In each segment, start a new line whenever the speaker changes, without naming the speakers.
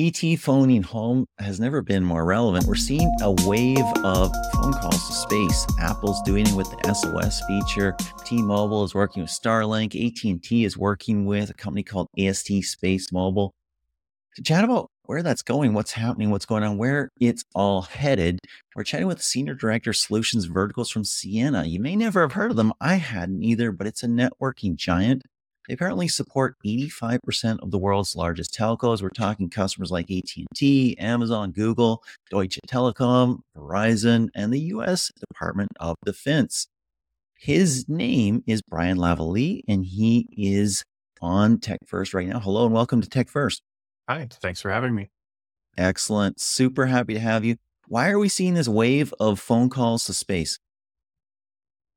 ET phoning home has never been more relevant. We're seeing a wave of phone calls to space. Apple's doing it with the SOS feature. T-Mobile is working with Starlink. AT&T is working with a company called AST SpaceMobile. To chat about where that's going, what's happening, what's going on, where it's all headed, we're chatting with Senior Director Solutions Verticals from Ciena. You may never have heard of them. I hadn't either, but it's a networking giant they apparently support 85% of the world's largest telcos. We're talking customers like AT&T, Amazon, Google, Deutsche Telekom, Verizon, and the US Department of Defense. His name is Brian Lavallée, and he is on Tech First right now. Hello and welcome to Tech First.
Hi, thanks for having me.
Excellent. Super happy to have you. Why are we seeing this wave of phone calls to space?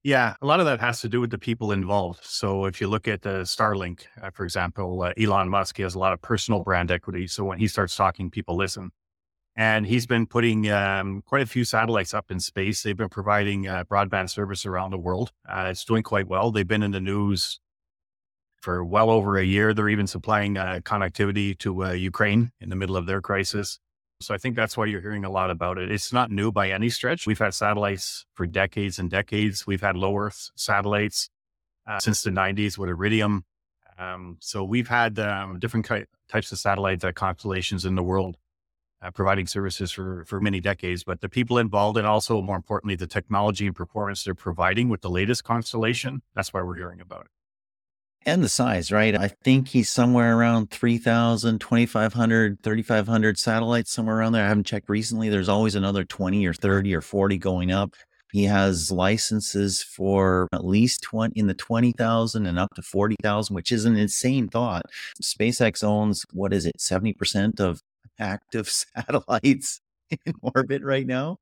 Yeah, a lot of that has to do with the people involved. So if you look at the Starlink, uh, for example, uh, Elon Musk, he has a lot of personal brand equity. So when he starts talking, people listen. And he's been putting um, quite a few satellites up in space. They've been providing uh, broadband service around the world. Uh, it's doing quite well. They've been in the news for well over a year. They're even supplying uh, connectivity to uh, Ukraine in the middle of their crisis. So I think that's why you're hearing a lot about it. It's not new by any stretch. We've had satellites for decades and decades. We've had low Earth satellites uh, since the 90s with Iridium. Um, so we've had um, different ki- types of satellite uh, constellations in the world uh, providing services for, for many decades. But the people involved and also, more importantly, the technology and performance they're providing with the latest constellation, that's why we're hearing about it
and the size, right? I think he's somewhere around 3,000, 2,500, 3,500 satellites, somewhere around there. I haven't checked recently. There's always another 20 or 30 or 40 going up. He has licenses for at least 20 in the 20,000 and up to 40,000, which is an insane thought. SpaceX owns, what is it, 70% of active satellites in orbit right now?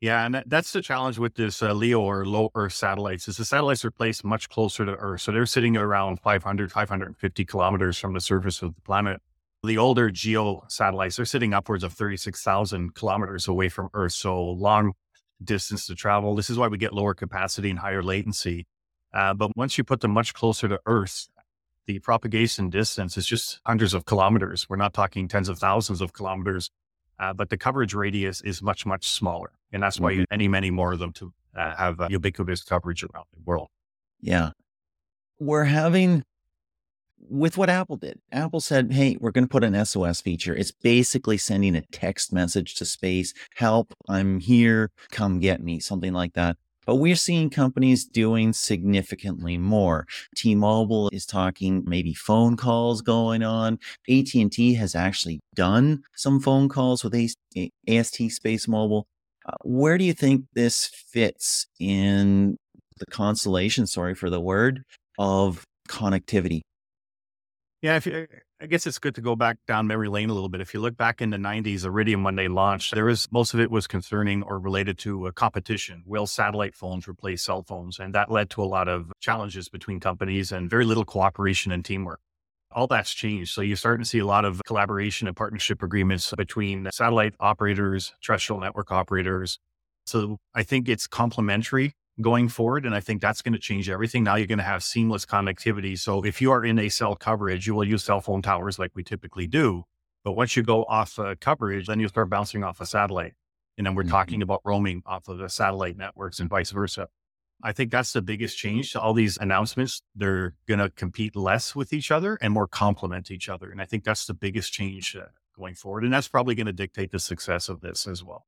Yeah, and that, that's the challenge with this uh, LEO or low Earth satellites is the satellites are placed much closer to Earth. So they're sitting around 500, 550 kilometers from the surface of the planet. The older GEO satellites, they're sitting upwards of 36,000 kilometers away from Earth. So long distance to travel. This is why we get lower capacity and higher latency. Uh, but once you put them much closer to Earth, the propagation distance is just hundreds of kilometers. We're not talking tens of thousands of kilometers, uh, but the coverage radius is much, much smaller. And that's why mm-hmm. you many, many more of them to uh, have uh, ubiquitous coverage around the world.
Yeah. We're having, with what Apple did, Apple said, hey, we're going to put an SOS feature. It's basically sending a text message to space help, I'm here, come get me, something like that. But we're seeing companies doing significantly more. T-Mobile is talking maybe phone calls going on. AT&T has actually done some phone calls with AST SpaceMobile. Uh, where do you think this fits in the constellation, sorry for the word, of connectivity?
Yeah, you, I guess it's good to go back down memory lane a little bit. If you look back in the 90s, Iridium, when they launched, there was most of it was concerning or related to a competition. Will satellite phones replace cell phones? And that led to a lot of challenges between companies and very little cooperation and teamwork all that's changed. So you're starting to see a lot of collaboration and partnership agreements between satellite operators, terrestrial network operators. So I think it's complementary going forward. And I think that's going to change everything. Now you're going to have seamless connectivity. So if you are in a cell coverage, you will use cell phone towers like we typically do. But once you go off uh, coverage, then you start bouncing off a satellite. And then we're mm-hmm. talking about roaming off of the satellite networks and vice versa. I think that's the biggest change. To all these announcements, they're going to compete less with each other and more complement each other. And I think that's the biggest change uh, going forward. And that's probably going to dictate the success of this as well.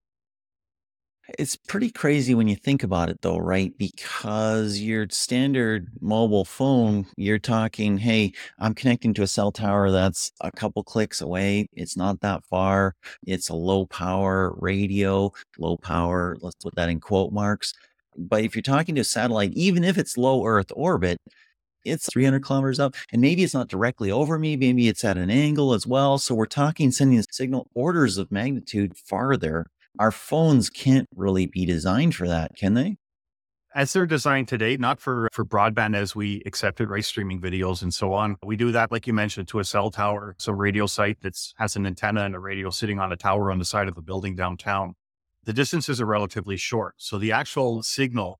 It's pretty crazy when you think about it, though, right? Because your standard mobile phone, you're talking, hey, I'm connecting to a cell tower that's a couple clicks away. It's not that far. It's a low power radio, low power, let's put that in quote marks. But if you're talking to a satellite, even if it's low Earth orbit, it's 300 kilometers up and maybe it's not directly over me maybe it's at an angle as well so we're talking sending a signal orders of magnitude farther our phones can't really be designed for that can they
as they're designed today not for for broadband as we accept it right streaming videos and so on we do that like you mentioned to a cell tower some radio site that has an antenna and a radio sitting on a tower on the side of a building downtown the distances are relatively short. So the actual signal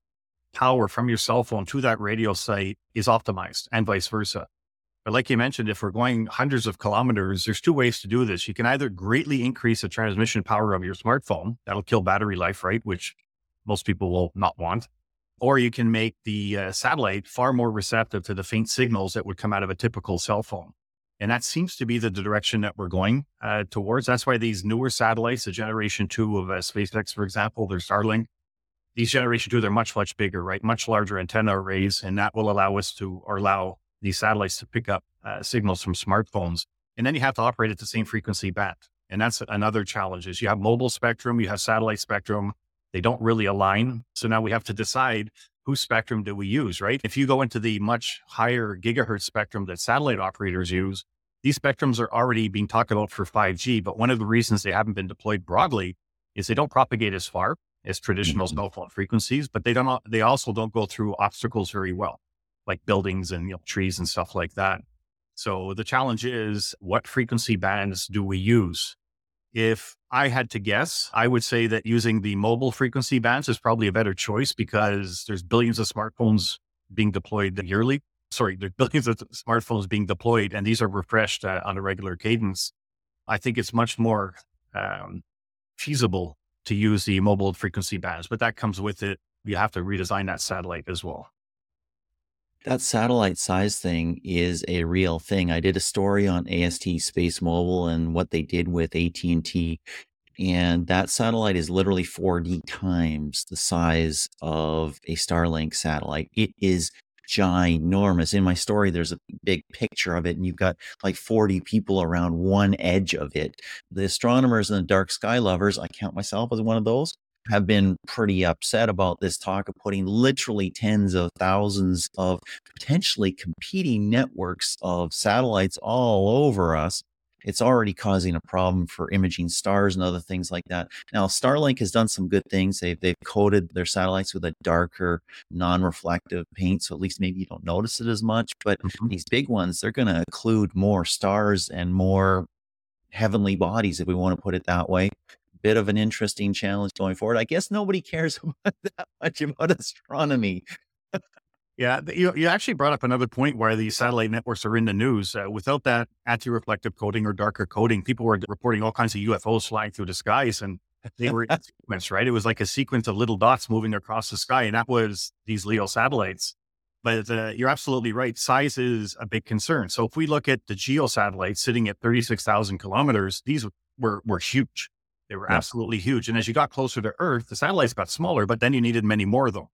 power from your cell phone to that radio site is optimized and vice versa. But like you mentioned, if we're going hundreds of kilometers, there's two ways to do this. You can either greatly increase the transmission power of your smartphone. That'll kill battery life, right? Which most people will not want. Or you can make the uh, satellite far more receptive to the faint signals that would come out of a typical cell phone. And that seems to be the direction that we're going uh, towards. That's why these newer satellites, the generation two of uh, SpaceX, for example, they're Starlink. These generation two, they're much, much bigger, right? Much larger antenna arrays. And that will allow us to, or allow these satellites to pick up uh, signals from smartphones. And then you have to operate at the same frequency band. And that's another challenge is you have mobile spectrum, you have satellite spectrum. They don't really align. So now we have to decide whose spectrum do we use, right? If you go into the much higher gigahertz spectrum that satellite operators use, these spectrums are already being talked about for 5G. But one of the reasons they haven't been deployed broadly is they don't propagate as far as traditional mm-hmm. cell phone frequencies, but they don't, they also don't go through obstacles very well, like buildings and you know, trees and stuff like that. So the challenge is what frequency bands do we use? If I had to guess, I would say that using the mobile frequency bands is probably a better choice because there's billions of smartphones being deployed yearly. Sorry, there's billions of smartphones being deployed, and these are refreshed uh, on a regular cadence. I think it's much more um, feasible to use the mobile frequency bands, but that comes with it. You have to redesign that satellite as well.
That satellite size thing is a real thing. I did a story on AST SpaceMobile and what they did with AT&T and that satellite is literally 4D times the size of a Starlink satellite. It is ginormous. In my story, there's a big picture of it, and you've got like 40 people around one edge of it. The astronomers and the dark sky lovers, I count myself as one of those, have been pretty upset about this talk of putting literally tens of thousands of potentially competing networks of satellites all over us. It's already causing a problem for imaging stars and other things like that. Now, Starlink has done some good things. They've, they've coated their satellites with a darker, non reflective paint. So at least maybe you don't notice it as much. But mm-hmm. these big ones, they're going to include more stars and more heavenly bodies, if we want to put it that way bit of an interesting challenge going forward. I guess nobody cares that much about astronomy.
yeah, you, you actually brought up another point where these satellite networks are in the news. Uh, without that anti-reflective coating or darker coating, people were reporting all kinds of UFOs flying through the skies, and they were in sequence, right? It was like a sequence of little dots moving across the sky, and that was these LEO satellites. But uh, you're absolutely right. Size is a big concern. So if we look at the GEO satellites sitting at 36,000 kilometers, these were, were huge. They were yeah. absolutely huge. And as you got closer to Earth, the satellites got smaller, but then you needed many more of them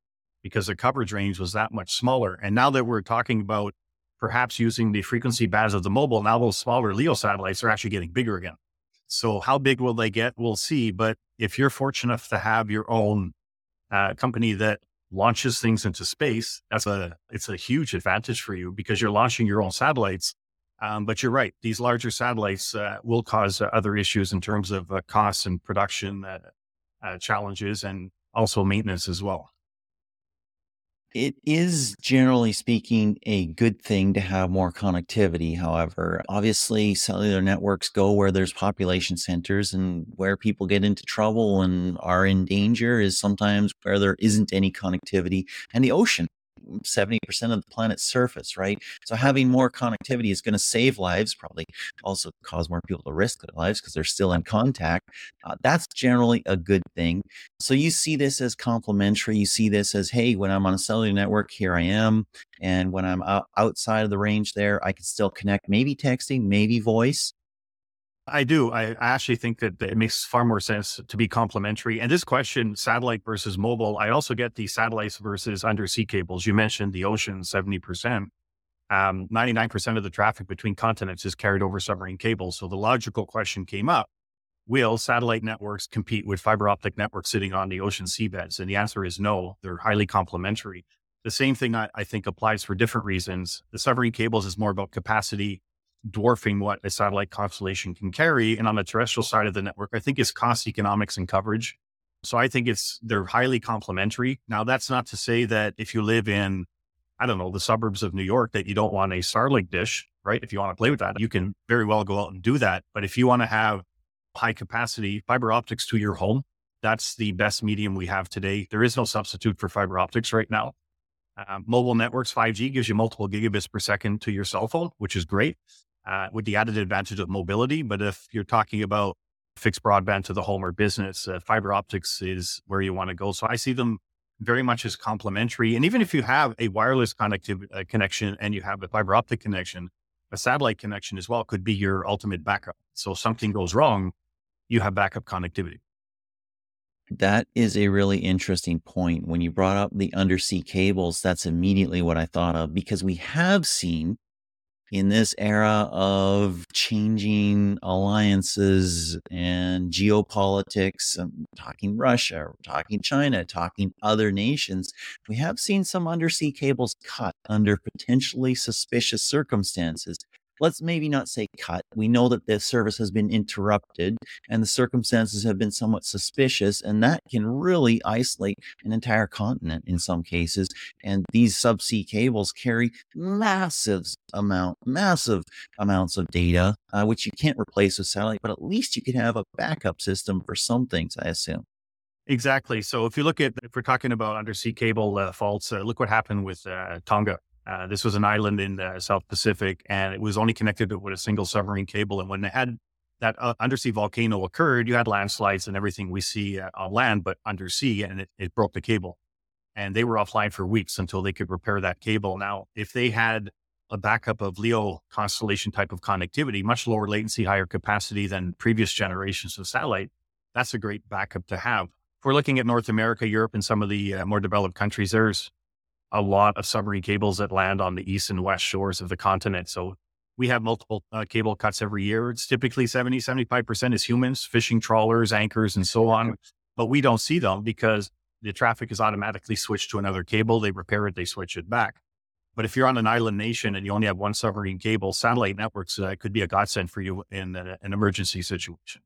because the coverage range was that much smaller. And now that we're talking about perhaps using the frequency bands of the mobile, now those smaller LEO satellites are actually getting bigger again. So how big will they get? We'll see. But if you're fortunate enough to have your own uh, company that launches things into space, that's a it's a huge advantage for you because you're launching your own satellites um, but you're right; these larger satellites uh, will cause uh, other issues in terms of uh, costs and production uh, uh, challenges, and also maintenance as well.
It is generally speaking a good thing to have more connectivity. However, obviously, cellular networks go where there's population centers, and where people get into trouble and are in danger is sometimes where there isn't any connectivity. And the ocean 70% of the planet's surface, right? So having more connectivity is going to save lives, probably also cause more people to risk their lives because they're still in contact. Uh, that's generally a good thing. So you see this as complementary. You see this as, hey, when I'm on a cellular network, here I am. And when I'm outside of the range there, I can still connect, maybe texting, maybe voice.
I do. I actually think that it makes far more sense to be complementary. And this question, satellite versus mobile, I also get the satellites versus undersea cables. You mentioned the ocean, 70%. Um, 99% of the traffic between continents is carried over submarine cables. So the logical question came up Will satellite networks compete with fiber optic networks sitting on the ocean seabeds? And the answer is no. They're highly complementary. The same thing I, I think applies for different reasons. The submarine cables is more about capacity dwarfing what a satellite constellation can carry. And on the terrestrial side of the network, I think it's cost economics and coverage. So I think it's they're highly complementary. Now that's not to say that if you live in, I don't know, the suburbs of New York, that you don't want a Starlink dish, right? If you want to play with that, you can very well go out and do that. But if you want to have high capacity fiber optics to your home, that's the best medium we have today. There is no substitute for fiber optics right now. Uh, mobile networks, 5G gives you multiple gigabits per second to your cell phone, which is great uh, with the added advantage of mobility. But if you're talking about fixed broadband to the home or business, uh, fiber optics is where you want to go. So I see them very much as complementary. And even if you have a wireless connectivity uh, connection and you have a fiber optic connection, a satellite connection as well could be your ultimate backup. So if something goes wrong, you have backup connectivity.
That is a really interesting point. When you brought up the undersea cables, that's immediately what I thought of because we have seen in this era of changing alliances and geopolitics, I'm um, talking Russia, talking China, talking other nations, we have seen some undersea cables cut under potentially suspicious circumstances let's maybe not say cut. We know that the service has been interrupted and the circumstances have been somewhat suspicious, and that can really isolate an entire continent in some cases. And these subsea cables carry massive amount, massive amounts of data, uh, which you can't replace with satellite, but at least you could have a backup system for some things, I assume.
Exactly. So if you look at, if we're talking about undersea cable uh, faults, uh, look what happened with uh, Tonga uh, this was an island in the South Pacific, and it was only connected with a single submarine cable. And when they had that uh, undersea volcano occurred, you had landslides and everything we see uh, on land, but undersea, and it, it broke the cable. And they were offline for weeks until they could repair that cable. Now, if they had a backup of LEO constellation type of connectivity, much lower latency, higher capacity than previous generations of satellite, that's a great backup to have. If we're looking at North America, Europe, and some of the uh, more developed countries, there's a lot of submarine cables that land on the east and west shores of the continent. So we have multiple uh, cable cuts every year. It's typically 70, 75% is humans, fishing trawlers, anchors, and so on. But we don't see them because the traffic is automatically switched to another cable. They repair it, they switch it back. But if you're on an island nation and you only have one submarine cable, satellite networks uh, could be a godsend for you in a, an emergency situation.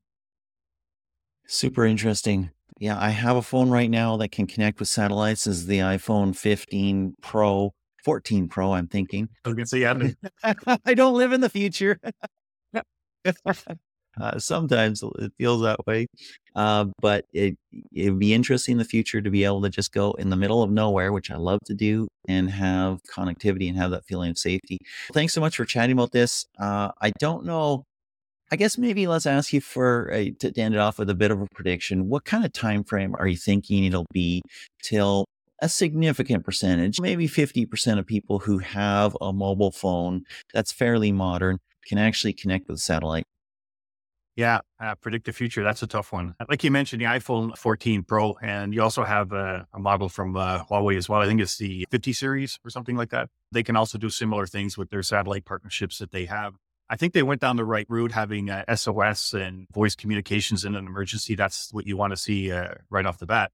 Super interesting. Yeah, I have a phone right now that can connect with satellites. This is the iPhone 15 Pro, 14 Pro, I'm thinking.
I was going to say, yeah.
I don't live in the future. uh, sometimes it feels that way. Uh, but it it'd be interesting in the future to be able to just go in the middle of nowhere, which I love to do, and have connectivity and have that feeling of safety. Thanks so much for chatting about this. Uh, I don't know I guess maybe let's ask you for uh, to end it off with a bit of a prediction. What kind of time frame are you thinking it'll be till a significant percentage, maybe 50% of people who have a mobile phone that's fairly modern can actually connect with satellite?
Yeah, uh, predict the future. That's a tough one. Like you mentioned, the iPhone 14 Pro, and you also have a, a model from uh, Huawei as well. I think it's the 50 series or something like that. They can also do similar things with their satellite partnerships that they have. I think they went down the right route, having uh, SOS and voice communications in an emergency. That's what you want to see uh, right off the bat.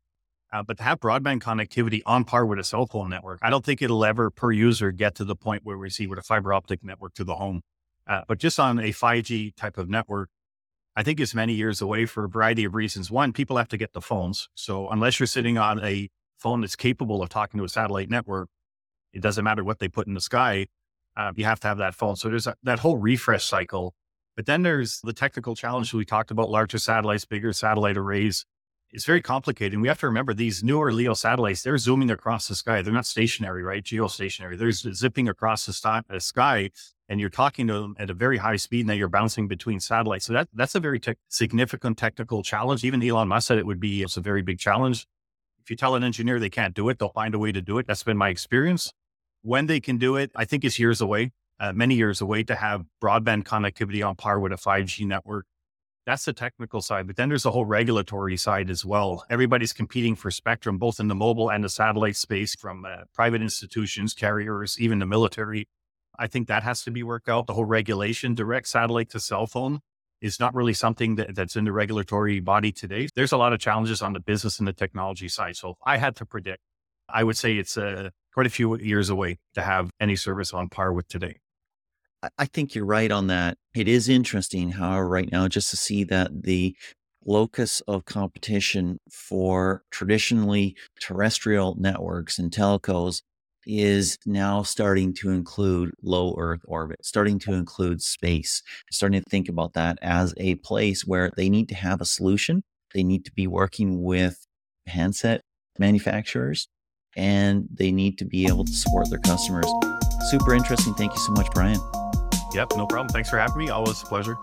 Uh, but to have broadband connectivity on par with a cell phone network, I don't think it'll ever per user get to the point where we see with a fiber optic network to the home. Uh, but just on a 5G type of network, I think it's many years away for a variety of reasons. One, people have to get the phones. So unless you're sitting on a phone that's capable of talking to a satellite network, it doesn't matter what they put in the sky um, you have to have that phone. So there's a, that whole refresh cycle. But then there's the technical challenge we talked about larger satellites, bigger satellite arrays. It's very complicated. And we have to remember these newer LEO satellites, they're zooming across the sky. They're not stationary, right? Geostationary. They're zipping across the, st- the sky and you're talking to them at a very high speed and then you're bouncing between satellites. So that, that's a very te- significant technical challenge. Even Elon Musk said it would be it's a very big challenge. If you tell an engineer they can't do it, they'll find a way to do it. That's been my experience. When they can do it, I think is years away, uh, many years away to have broadband connectivity on par with a 5G network. That's the technical side. But then there's a whole regulatory side as well. Everybody's competing for spectrum, both in the mobile and the satellite space from uh, private institutions, carriers, even the military. I think that has to be worked out. The whole regulation, direct satellite to cell phone is not really something that, that's in the regulatory body today. There's a lot of challenges on the business and the technology side. So I had to predict, I would say it's a quite a few years away to have any service on par with today.
I think you're right on that. It is interesting, however, right now, just to see that the locus of competition for traditionally terrestrial networks and telcos is now starting to include low Earth orbit, starting to include space, starting to think about that as a place where they need to have a solution. They need to be working with handset manufacturers and they need to be able to support their customers. Super interesting. Thank you so much, Brian.
Yep, no problem. Thanks for having me. Always a pleasure.